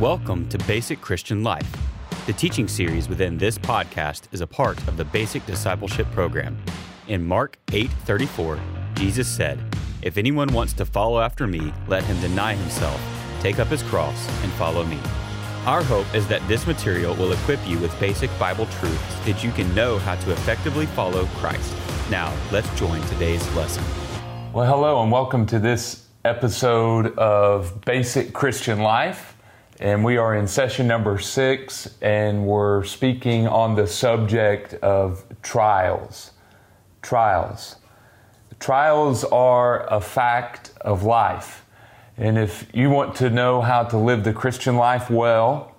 Welcome to Basic Christian Life. The teaching series within this podcast is a part of the Basic Discipleship Program. In Mark 8:34, Jesus said, "If anyone wants to follow after me, let him deny himself, take up his cross, and follow me." Our hope is that this material will equip you with basic Bible truths that you can know how to effectively follow Christ. Now, let's join today's lesson. Well, hello, and welcome to this episode of Basic Christian Life. And we are in session number six, and we're speaking on the subject of trials. Trials. Trials are a fact of life. And if you want to know how to live the Christian life well,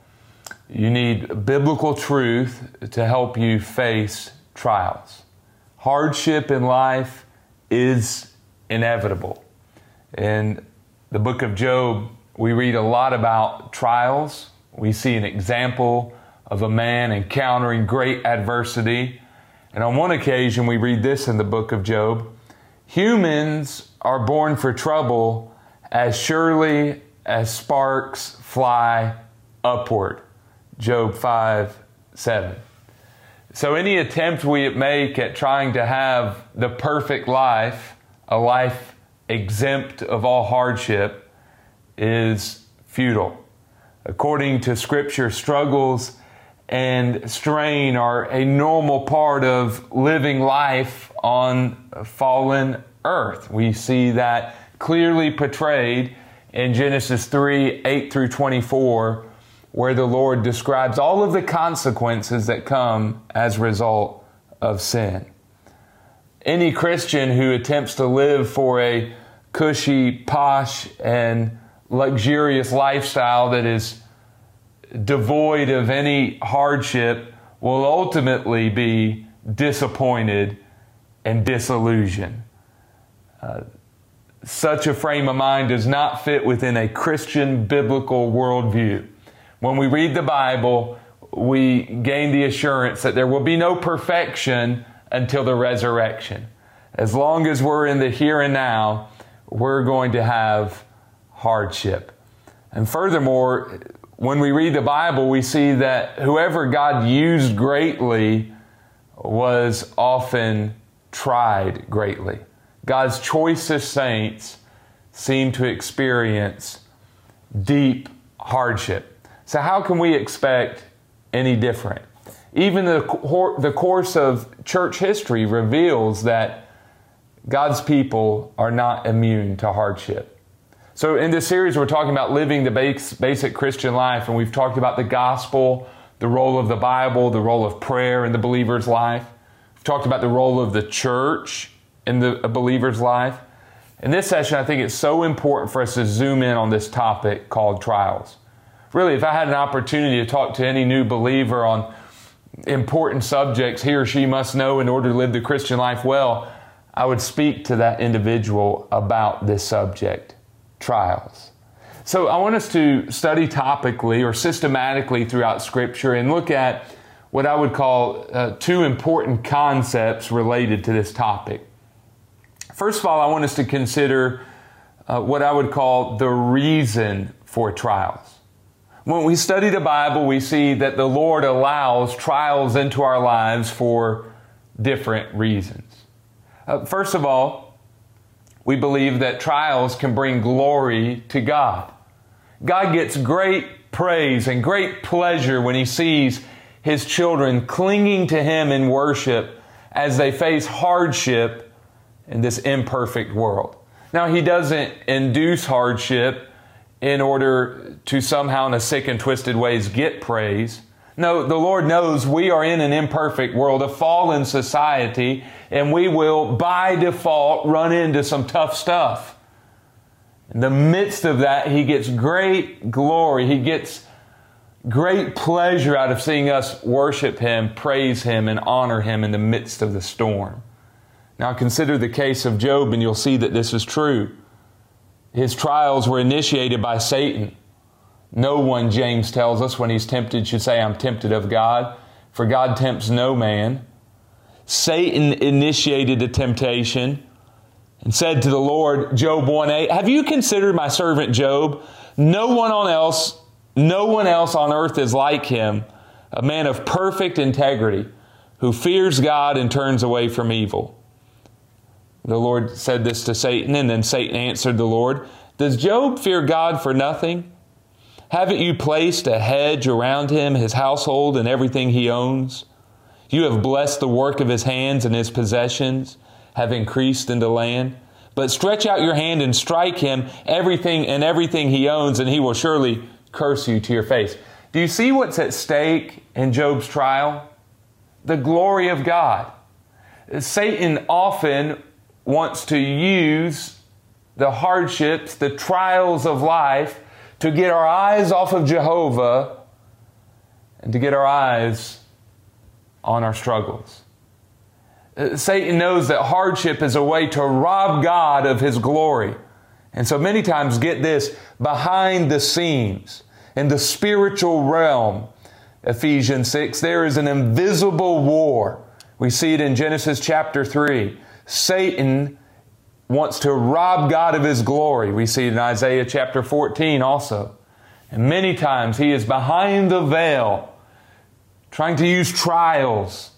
you need biblical truth to help you face trials. Hardship in life is inevitable. And the book of Job, we read a lot about trials. We see an example of a man encountering great adversity. And on one occasion, we read this in the book of Job Humans are born for trouble as surely as sparks fly upward. Job 5 7. So, any attempt we make at trying to have the perfect life, a life exempt of all hardship, is futile. According to Scripture, struggles and strain are a normal part of living life on fallen earth. We see that clearly portrayed in Genesis 3 8 through 24, where the Lord describes all of the consequences that come as a result of sin. Any Christian who attempts to live for a cushy, posh, and luxurious lifestyle that is devoid of any hardship will ultimately be disappointed and disillusioned. Uh, such a frame of mind does not fit within a Christian biblical worldview. When we read the Bible, we gain the assurance that there will be no perfection until the resurrection. As long as we're in the here and now, we're going to have hardship. And furthermore, when we read the Bible, we see that whoever God used greatly was often tried greatly. God's choicest saints seem to experience deep hardship. So, how can we expect any different? Even the, the course of church history reveals that God's people are not immune to hardship. So, in this series, we're talking about living the base, basic Christian life, and we've talked about the gospel, the role of the Bible, the role of prayer in the believer's life. We've talked about the role of the church in the believer's life. In this session, I think it's so important for us to zoom in on this topic called trials. Really, if I had an opportunity to talk to any new believer on important subjects he or she must know in order to live the Christian life well, I would speak to that individual about this subject trials. So I want us to study topically or systematically throughout Scripture and look at what I would call uh, two important concepts related to this topic. First of all, I want us to consider uh, what I would call the reason for trials. When we study the Bible, we see that the Lord allows trials into our lives for different reasons. Uh, first of all, we believe that trials can bring glory to God. God gets great praise and great pleasure when He sees His children clinging to Him in worship as they face hardship in this imperfect world. Now, He doesn't induce hardship in order to somehow, in a sick and twisted ways, get praise. No, the Lord knows we are in an imperfect world, a fallen society, and we will, by default, run into some tough stuff. In the midst of that, He gets great glory. He gets great pleasure out of seeing us worship Him, praise Him, and honor Him in the midst of the storm. Now, consider the case of Job, and you'll see that this is true. His trials were initiated by Satan. No one, James tells us, when he's tempted, should say, I'm tempted of God, for God tempts no man. Satan initiated the temptation and said to the Lord, Job 1 8, Have you considered my servant Job? No one on else No one else on earth is like him, a man of perfect integrity who fears God and turns away from evil. The Lord said this to Satan, and then Satan answered the Lord, Does Job fear God for nothing? Haven't you placed a hedge around him, his household, and everything he owns? You have blessed the work of his hands, and his possessions have increased in the land. But stretch out your hand and strike him, everything and everything he owns, and he will surely curse you to your face. Do you see what's at stake in Job's trial? The glory of God. Satan often wants to use the hardships, the trials of life to get our eyes off of Jehovah and to get our eyes on our struggles. Uh, Satan knows that hardship is a way to rob God of his glory. And so many times, get this, behind the scenes, in the spiritual realm, Ephesians 6, there is an invisible war. We see it in Genesis chapter 3. Satan wants to rob God of his glory. We see it in Isaiah chapter 14 also. And many times he is behind the veil, trying to use trials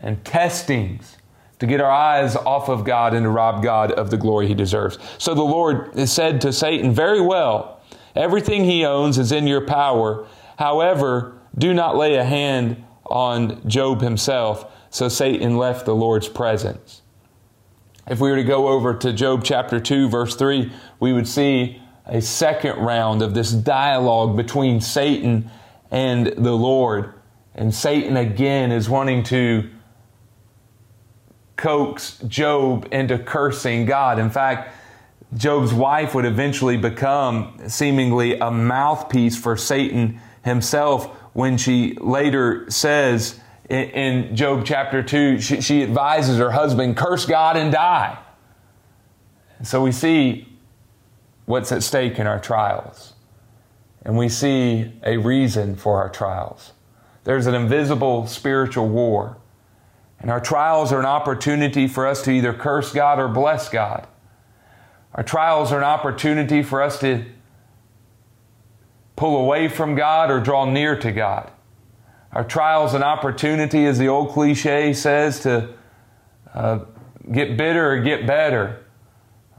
and testings to get our eyes off of God and to rob God of the glory he deserves. So the Lord said to Satan, Very well, everything he owns is in your power. However, do not lay a hand on Job himself. So Satan left the Lord's presence. If we were to go over to Job chapter 2, verse 3, we would see a second round of this dialogue between Satan and the Lord. And Satan again is wanting to coax Job into cursing God. In fact, Job's wife would eventually become seemingly a mouthpiece for Satan himself when she later says, in, Job chapter 2, she, advises her husband, curse God and die. so we see what's at stake in our trials. And we see a reason for our trials. There's an invisible spiritual war. And our trials are an opportunity for us to either curse God or bless God. Our trials are an opportunity for us to pull away from God or draw near to God. Our trials and opportunity, as the old cliche says, to uh, get bitter or get better,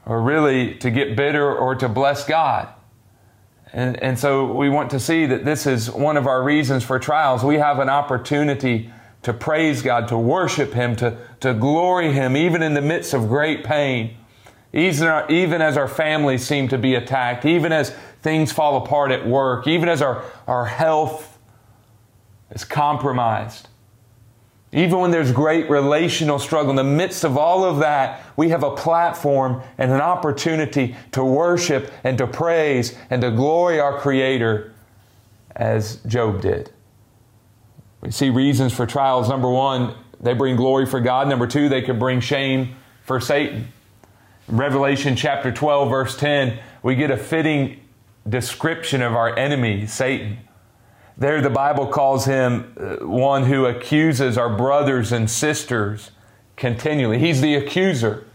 or really to get bitter or to bless God. And, and so we want to see that this is one of our reasons for trials. We have an opportunity to praise God, to worship Him, to, to glory Him, even in the midst of great pain. Even, as our families seem to be attacked, even as things fall apart at work, even as our, our health is compromised. Even when there's great relational struggle, in the midst of all of that, we have a platform and an opportunity to worship and to praise and to glory our Creator as Job did. We see reasons for trials. Number one, they bring glory for God. Number two, they could bring shame for Satan. In Revelation chapter 12, verse 10, we get a fitting description of our enemy, Satan. There, the Bible calls him uh, one who accuses our brothers and sisters continually. He's the accuser.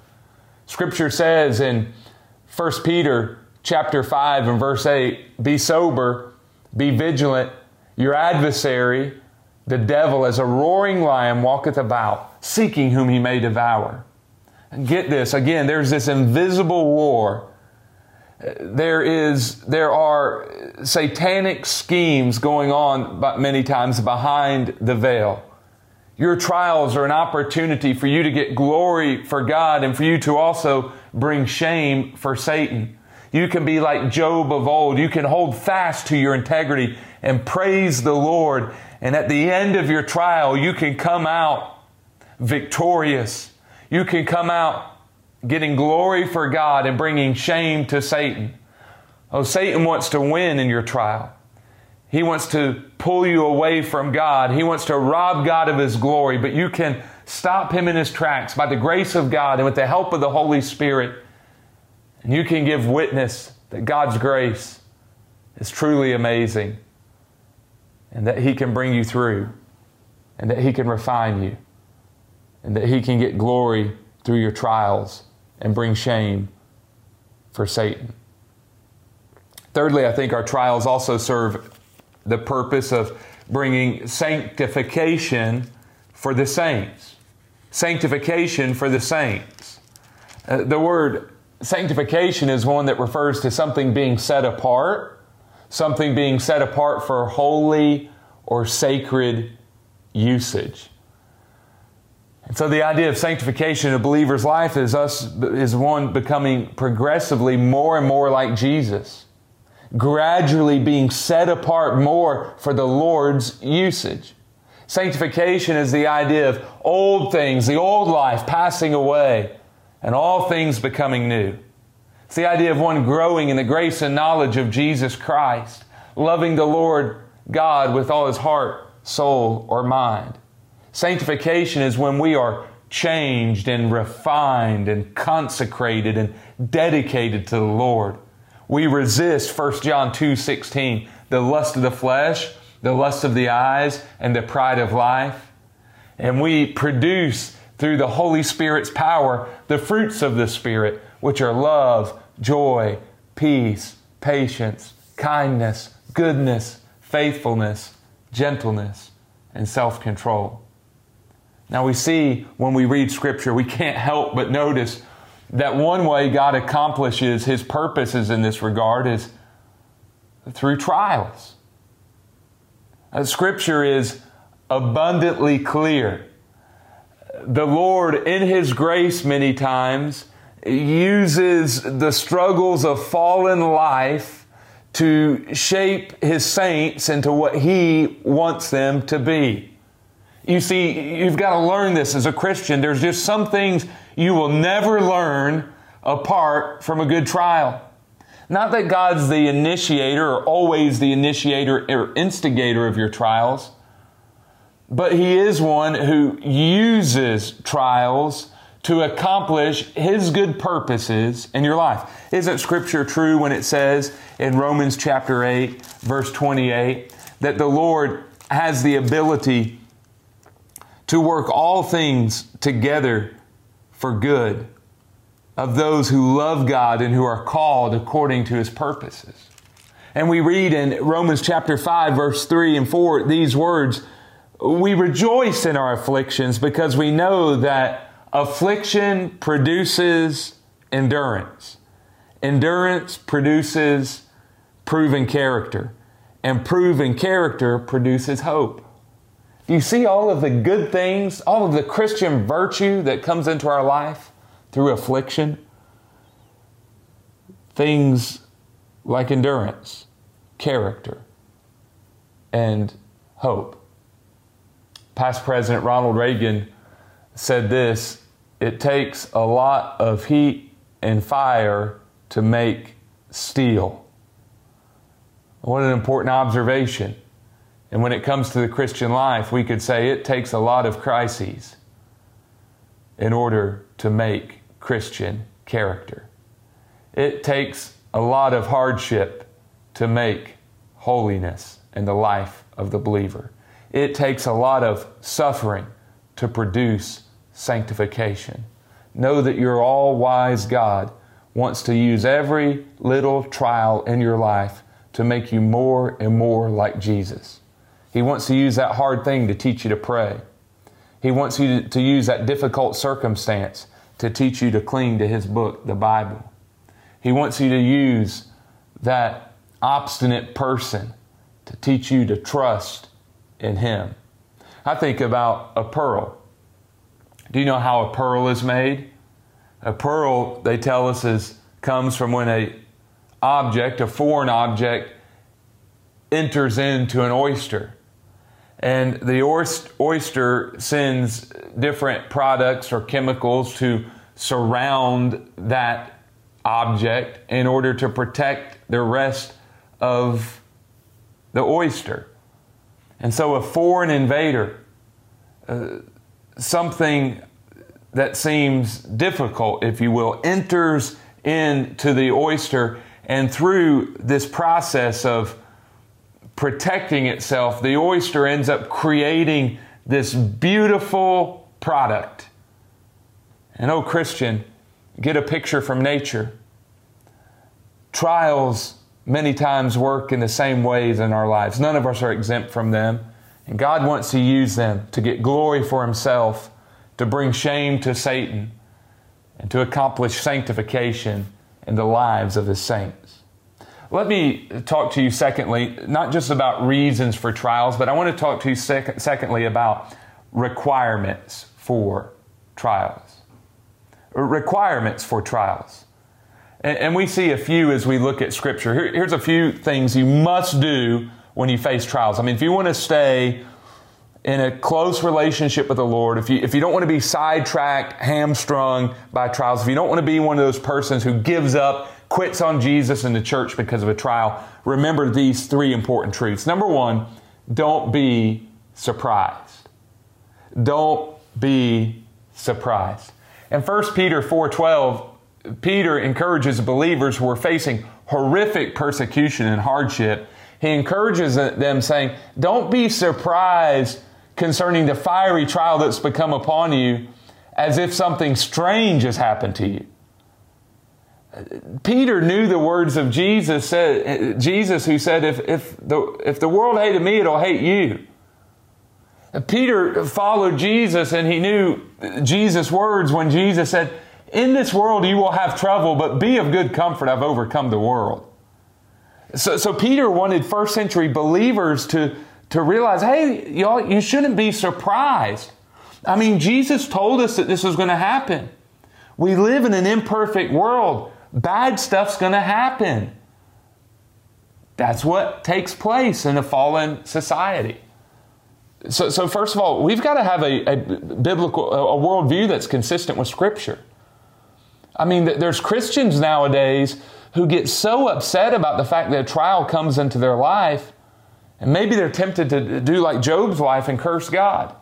Scripture says in 1 Peter chapter 5 and verse 8, be sober, be vigilant. Your adversary, the devil, as a roaring lion, walketh about, seeking whom he may devour. And get this, again, there's this invisible war there is there are satanic schemes going on many times behind the veil. Your trials are an opportunity for you to get glory for God and for you to also bring shame for Satan. You can be like Job of old. You can hold fast to your integrity and praise the Lord. And at the end of your trial you can come out victorious. You can come out getting glory for God and bringing shame to Satan. Oh, Satan wants to win in your trial. He wants to pull you away from God. He wants to rob God of His glory, but you can stop him in his tracks by the grace of God and with the help of the Holy Spirit. And you can give witness that God's grace is truly amazing and that He can bring you through and that He can refine you and that He can get glory through your trials and bring shame for Satan. Thirdly, I think our trials also serve the purpose of bringing sanctification for the saints. Sanctification for the saints. Uh, the word sanctification is one that refers to something being set apart, something being set apart for holy or sacred usage. And so the idea of sanctification in a believer's life is us is one becoming progressively more and more like Jesus. Gradually being set apart more for the Lord's usage. Sanctification is the idea of old things, the old life passing away, and all things becoming new. It's the idea of one growing in the grace and knowledge of Jesus Christ, loving the Lord God with all his heart, soul, or mind. Sanctification is when we are changed and refined and consecrated and dedicated to the Lord. We resist 1 John 2 16, the lust of the flesh, the lust of the eyes, and the pride of life. And we produce through the Holy Spirit's power the fruits of the Spirit, which are love, joy, peace, patience, kindness, goodness, faithfulness, gentleness, and self control. Now we see when we read Scripture, we can't help but notice that one way God accomplishes His purposes in this regard is through trials. Uh, scripture is abundantly clear. The Lord, in His grace, many times, uses the struggles of fallen life to shape His saints into what He wants them to be. You see, you've got to learn this as a Christian. There's just some things you will never learn apart from a good trial. Not that God's the initiator or always the initiator or instigator of your trials, but He is one who uses trials to accomplish His good purposes in your life. Isn't Scripture true when it says in Romans chapter 8, verse 28, that the Lord has the ability to work all things together for good of those who love God and who are called according to his purposes. And we read in Romans chapter 5, verse 3 and 4, these words We rejoice in our afflictions because we know that affliction produces endurance. Endurance produces proven character, and proven character produces hope. Do you see all of the good things, all of the Christian virtue that comes into our life through affliction? Things like endurance, character, and hope. Past President Ronald Reagan said this it takes a lot of heat and fire to make steel. What an important observation. And when it comes to the Christian life, we could say it takes a lot of crises in order to make Christian character. It takes a lot of hardship to make holiness in the life of the believer. It takes a lot of suffering to produce sanctification. Know that your all wise God wants to use every little trial in your life to make you more and more like Jesus. He wants to use that hard thing to teach you to pray. He wants you to, to use that difficult circumstance to teach you to cling to His book, the Bible. He wants you to use that obstinate person to teach you to trust in Him. I think about a pearl. Do you know how a pearl is made? A pearl, they tell us, is comes from when a object, a foreign object, enters into an oyster. And the oyster sends different products or chemicals to surround that object in order to protect the rest of the oyster. And so, a foreign invader, uh, something that seems difficult, if you will, enters into the oyster, and through this process of protecting itself, the oyster ends up creating this beautiful product. And oh, Christian, get a picture from nature. Trials many times work in the same ways in our lives. None of us are exempt from them. And God wants to use them to get glory for Himself, to bring shame to Satan, and to accomplish sanctification in the lives of His saints. Let me talk to you, secondly, not just about reasons for trials, but I want to talk to you, sec- secondly, about requirements for trials. Requirements for trials. And, and we see a few as we look at Scripture. Here, here's a few things you must do when you face trials. I mean, if you want to stay in a close relationship with the Lord, if you, if you don't want to be sidetracked, hamstrung by trials, if you don't want to be one of those persons who gives up, quits on Jesus and the church because of a trial, remember these three important truths. Number one, don't be surprised. Don't be surprised. In 1 Peter 4:12, Peter encourages believers who are facing horrific persecution and hardship. He encourages them saying, Don't be surprised concerning the fiery trial that's become upon you as if something strange has happened to you. Peter knew the words of Jesus, said, Jesus who said, if, if, the, if the world hated me, it'll hate you. Peter followed Jesus and he knew Jesus' words when Jesus said, in this world you will have trouble, but be of good comfort. I've overcome the world. So, so Peter wanted first century believers to, to realize, hey, y'all, you shouldn't be surprised. I mean, Jesus told us that this was going to happen. We live in an imperfect world. Bad stuff's going to happen. That's what takes place in a fallen society. So, so first of all, we've got to have a, a biblical, a worldview that's consistent with Scripture. I mean, there's Christians nowadays who get so upset about the fact that a trial comes into their life, and maybe they're tempted to do like Job's wife and curse God.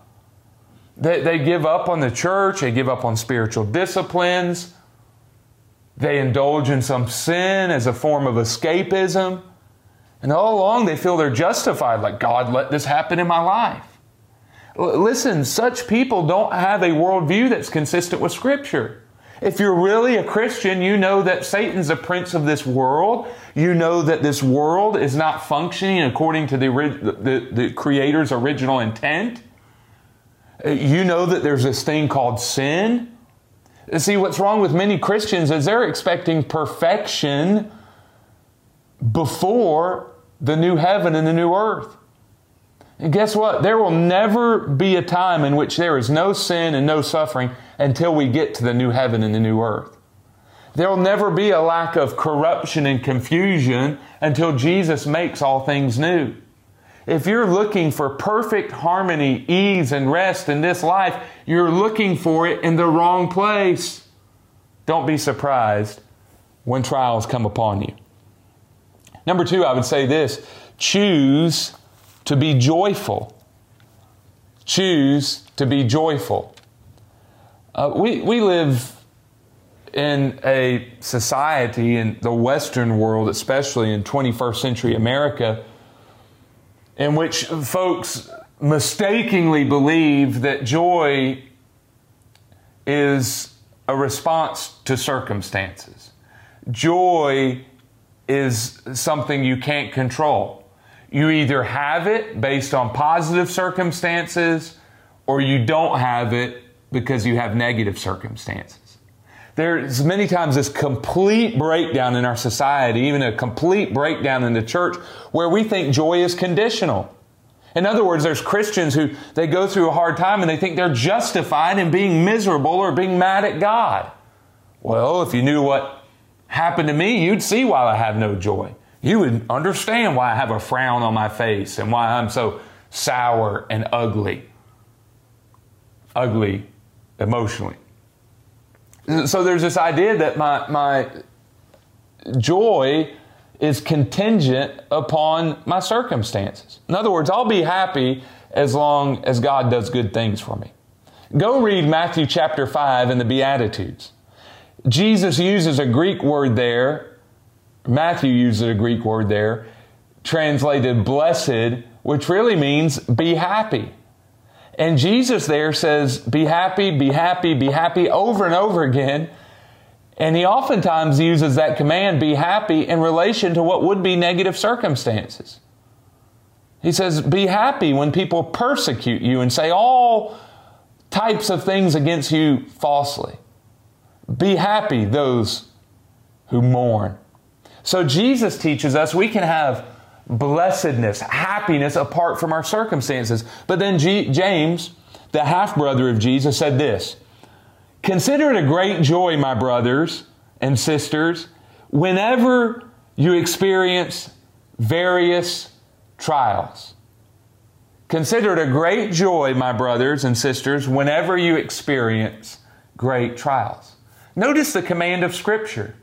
They, they give up on the church, they give up on spiritual disciplines, they indulge in some sin as a form of escapism, and all along they feel they're justified, like God let this happen in my life. Listen, such people don't have a worldview that's consistent with Scripture. If you're really a Christian, you know that Satan's a prince of this world. You know that this world is not functioning according to the, the, the Creator's original intent. Uh, you know that there's this thing called sin. See, what's wrong with many Christians is they're expecting perfection before the new heaven and the new earth. And guess what? There will never be a time in which there is no sin and no suffering until we get to the new heaven and the new earth. There will never be a lack of corruption and confusion until Jesus makes all things new. If you're looking for perfect harmony, ease, and rest in this life, you're looking for it in the wrong place. Don't be surprised when trials come upon you. Number two, I would say this choose to be joyful. Choose to be joyful. Uh, we, we live in a society in the Western world, especially in 21st century America, in which folks mistakenly believe that joy is a response to circumstances. Joy is something you can't control. You either have it based on positive circumstances or you don't have it because you have negative circumstances. There's many times this complete breakdown in our society, even a complete breakdown in the church, where we think joy is conditional. In other words, there's Christians who they go through a hard time and they think they're justified in being miserable or being mad at God. Well, if you knew what happened to me, you'd see why I have no joy you would understand why I have a frown on my face and why I'm so sour and ugly. Ugly emotionally. So there's this idea that my, my joy is contingent upon my circumstances. In other words, I'll be happy as long as God does good things for me. Go read Matthew chapter 5 in the Beatitudes. Jesus uses a Greek word there Matthew uses a Greek word there, translated blessed, which really means be happy. And Jesus there says, be happy, be happy, be happy over and over again. And he oftentimes uses that command, be happy, in relation to what would be negative circumstances. He says, be happy when people persecute you and say all types of things against you falsely. Be happy, those who mourn. So Jesus teaches us we can have blessedness, happiness apart from our circumstances. But then G- James, the half brother of Jesus, said this Consider it a great joy, my brothers and sisters, whenever you experience various trials. Consider it a great joy, my brothers and sisters, whenever you experience great trials. Notice the command of Scripture.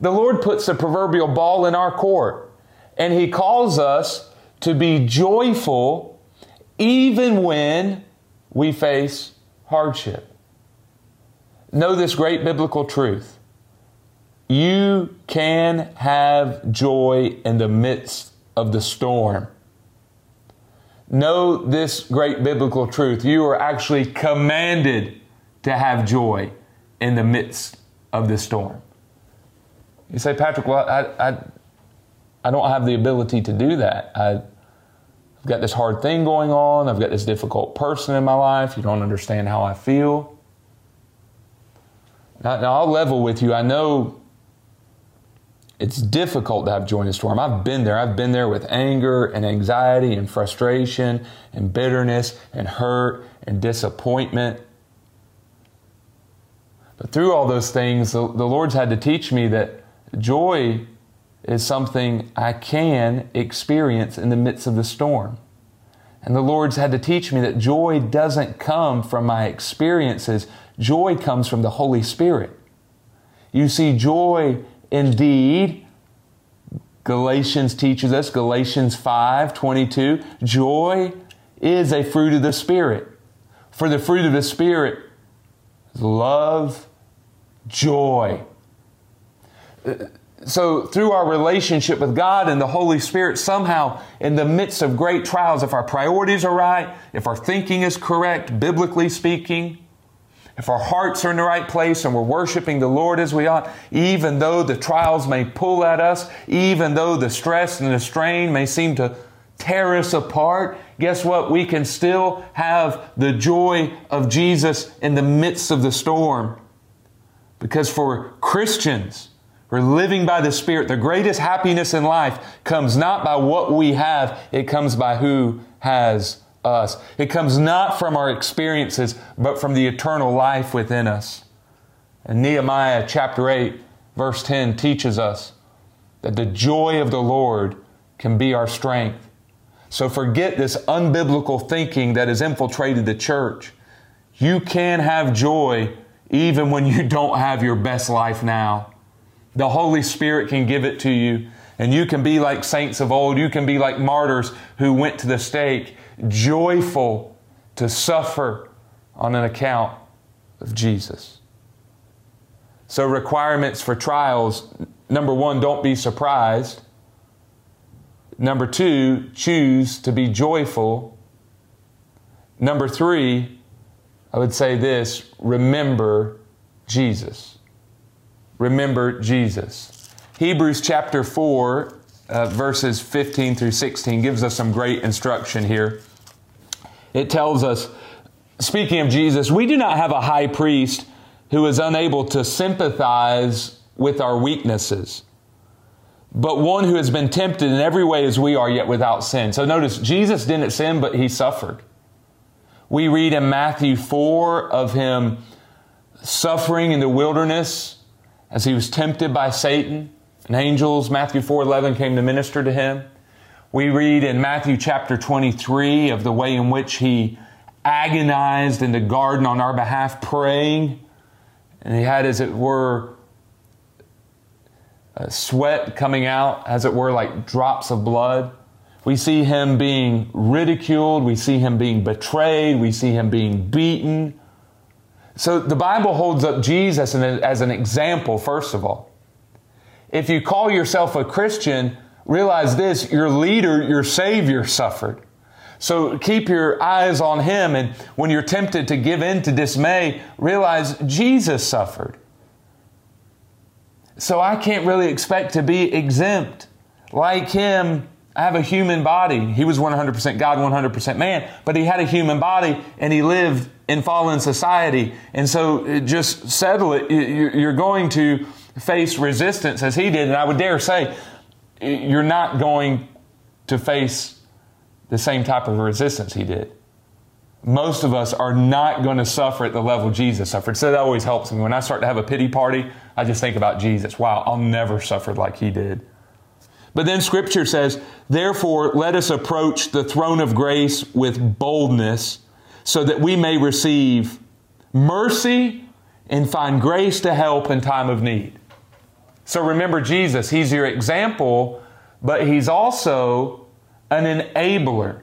The Lord puts the proverbial ball in our court, and He calls us to be joyful even when we face hardship know this great biblical truth. You can have joy in the midst of the storm. Know this great biblical truth. You are actually commanded to have joy in the midst of the storm. You say, Patrick, well, I, I, I don't have the ability to do that. I, I've got this hard thing going on. I've got this difficult person in my life. You don't understand how I feel. Now, now, I'll level with you. I know it's difficult to have joy in the storm. I've been there. I've been there with anger and anxiety and frustration and bitterness and hurt and disappointment. But through all those things, the, the Lord's had to teach me that joy is something I can experience in the midst of the storm. And the Lord's had to teach me that joy doesn't come from my experiences, Joy comes from the Holy Spirit. You see, joy indeed, Galatians teaches us, Galatians 5 22, joy is a fruit of the Spirit. For the fruit of the Spirit is love, joy. So, through our relationship with God and the Holy Spirit, somehow in the midst of great trials, if our priorities are right, if our thinking is correct, biblically speaking, if our hearts are in the right place and we're worshiping the Lord as we ought, even though the trials may pull at us, even though the stress and the strain may seem to tear us apart, guess what? We can still have the joy of Jesus in the midst of the storm. Because for Christians, we're living by the Spirit. The greatest happiness in life comes not by what we have, it comes by who has us. It comes not from our experiences, but from the eternal life within us. And Nehemiah chapter 8, verse 10 teaches us that the joy of the Lord can be our strength. So forget this unbiblical thinking that has infiltrated the church. You can have joy even when you don't have your best life now. The Holy Spirit can give it to you. And you can be like saints of old. You can be like martyrs who went to the stake joyful to suffer on an account of Jesus. So, requirements for trials number one, don't be surprised. Number two, choose to be joyful. Number three, I would say this remember Jesus. Remember Jesus. Hebrews chapter 4, uh, verses 15 through 16 gives us some great instruction here. It tells us, speaking of Jesus, we do not have a high priest who is unable to sympathize with our weaknesses, but one who has been tempted in every way as we are, yet without sin. So notice, Jesus didn't sin, but he suffered. We read in Matthew 4 of him suffering in the wilderness as he was tempted by Satan. And angels, Matthew 4 11, came to minister to him. We read in Matthew chapter 23 of the way in which he agonized in the garden on our behalf, praying. And he had, as it were, sweat coming out, as it were, like drops of blood. We see him being ridiculed. We see him being betrayed. We see him being beaten. So the Bible holds up Jesus as an example, first of all. If you call yourself a Christian, realize this your leader, your Savior suffered. So keep your eyes on Him, and when you're tempted to give in to dismay, realize Jesus suffered. So I can't really expect to be exempt. Like him, I have a human body. He was 100% God, 100% man, but he had a human body and he lived in fallen society. And so uh, just settle it. You're going to face resistance as he did. And I would dare say, you're not going to face the same type of resistance he did. Most of us are not going to suffer at the level Jesus suffered. So that always helps me. When I start to have a pity party, I just think about Jesus. Wow, I'll never suffer like he did. But then scripture says, Therefore, let us approach the throne of grace with boldness so that we may receive mercy and find grace to help in time of need. So remember Jesus, He's your example, but He's also an enabler.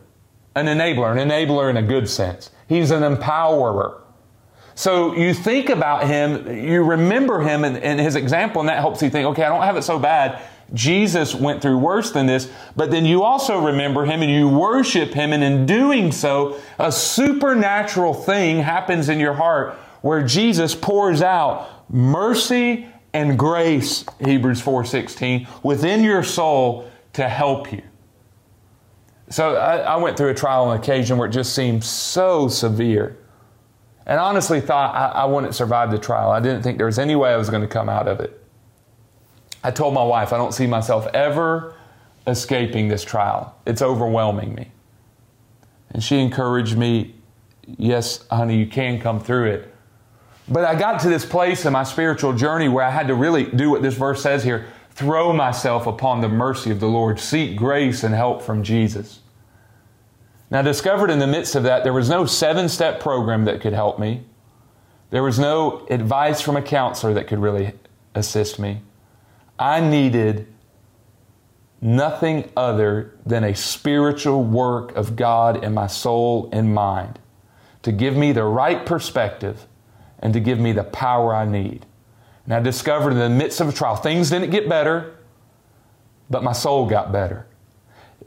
An enabler, an enabler in a good sense. He's an empowerer. So you think about him, you remember him and, and, his example, and that helps you think, okay, I don't have it so bad. Jesus went through worse than this, but then you also remember him and you worship him, and in doing so, a supernatural thing happens in your heart where Jesus pours out mercy and grace, Hebrews 4:16, within your soul to help you. So I, I, went through a trial on occasion where it just seemed so severe. And honestly thought I, I wouldn't survive the trial. I didn't think there was any way I was going to come out of it. I told my wife, I don't see myself ever escaping this trial. It's overwhelming me. And she encouraged me, yes, honey, you can come through it. But I got to this place in my spiritual journey where I had to really do what this verse says here throw myself upon the mercy of the Lord, seek grace and help from Jesus. Now, I discovered in the midst of that, there was no seven step program that could help me. There was no advice from a counselor that could really assist me. I needed nothing other than a spiritual work of God in my soul and mind to give me the right perspective and to give me the power I need. And I discovered in the midst of a trial, things didn't get better, but my soul got better.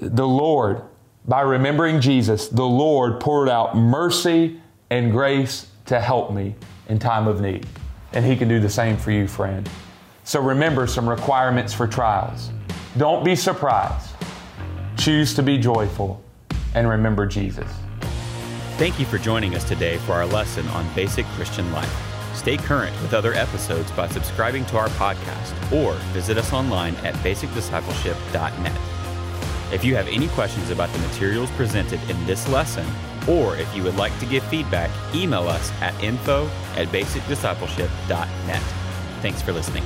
The Lord, by remembering Jesus, the Lord poured out mercy and grace to help me in time of need. And He can do the same for you, friend. So remember some requirements for trials. Don't be surprised. Choose to be joyful and remember Jesus. Thank you for joining us today for our lesson on basic Christian life. Stay current with other episodes by subscribing to our podcast or visit us online at basicdiscipleship.net. If you have any questions about the materials presented in this lesson, or if you would like to give feedback, email us at info at basicdiscipleship.net. Thanks for listening.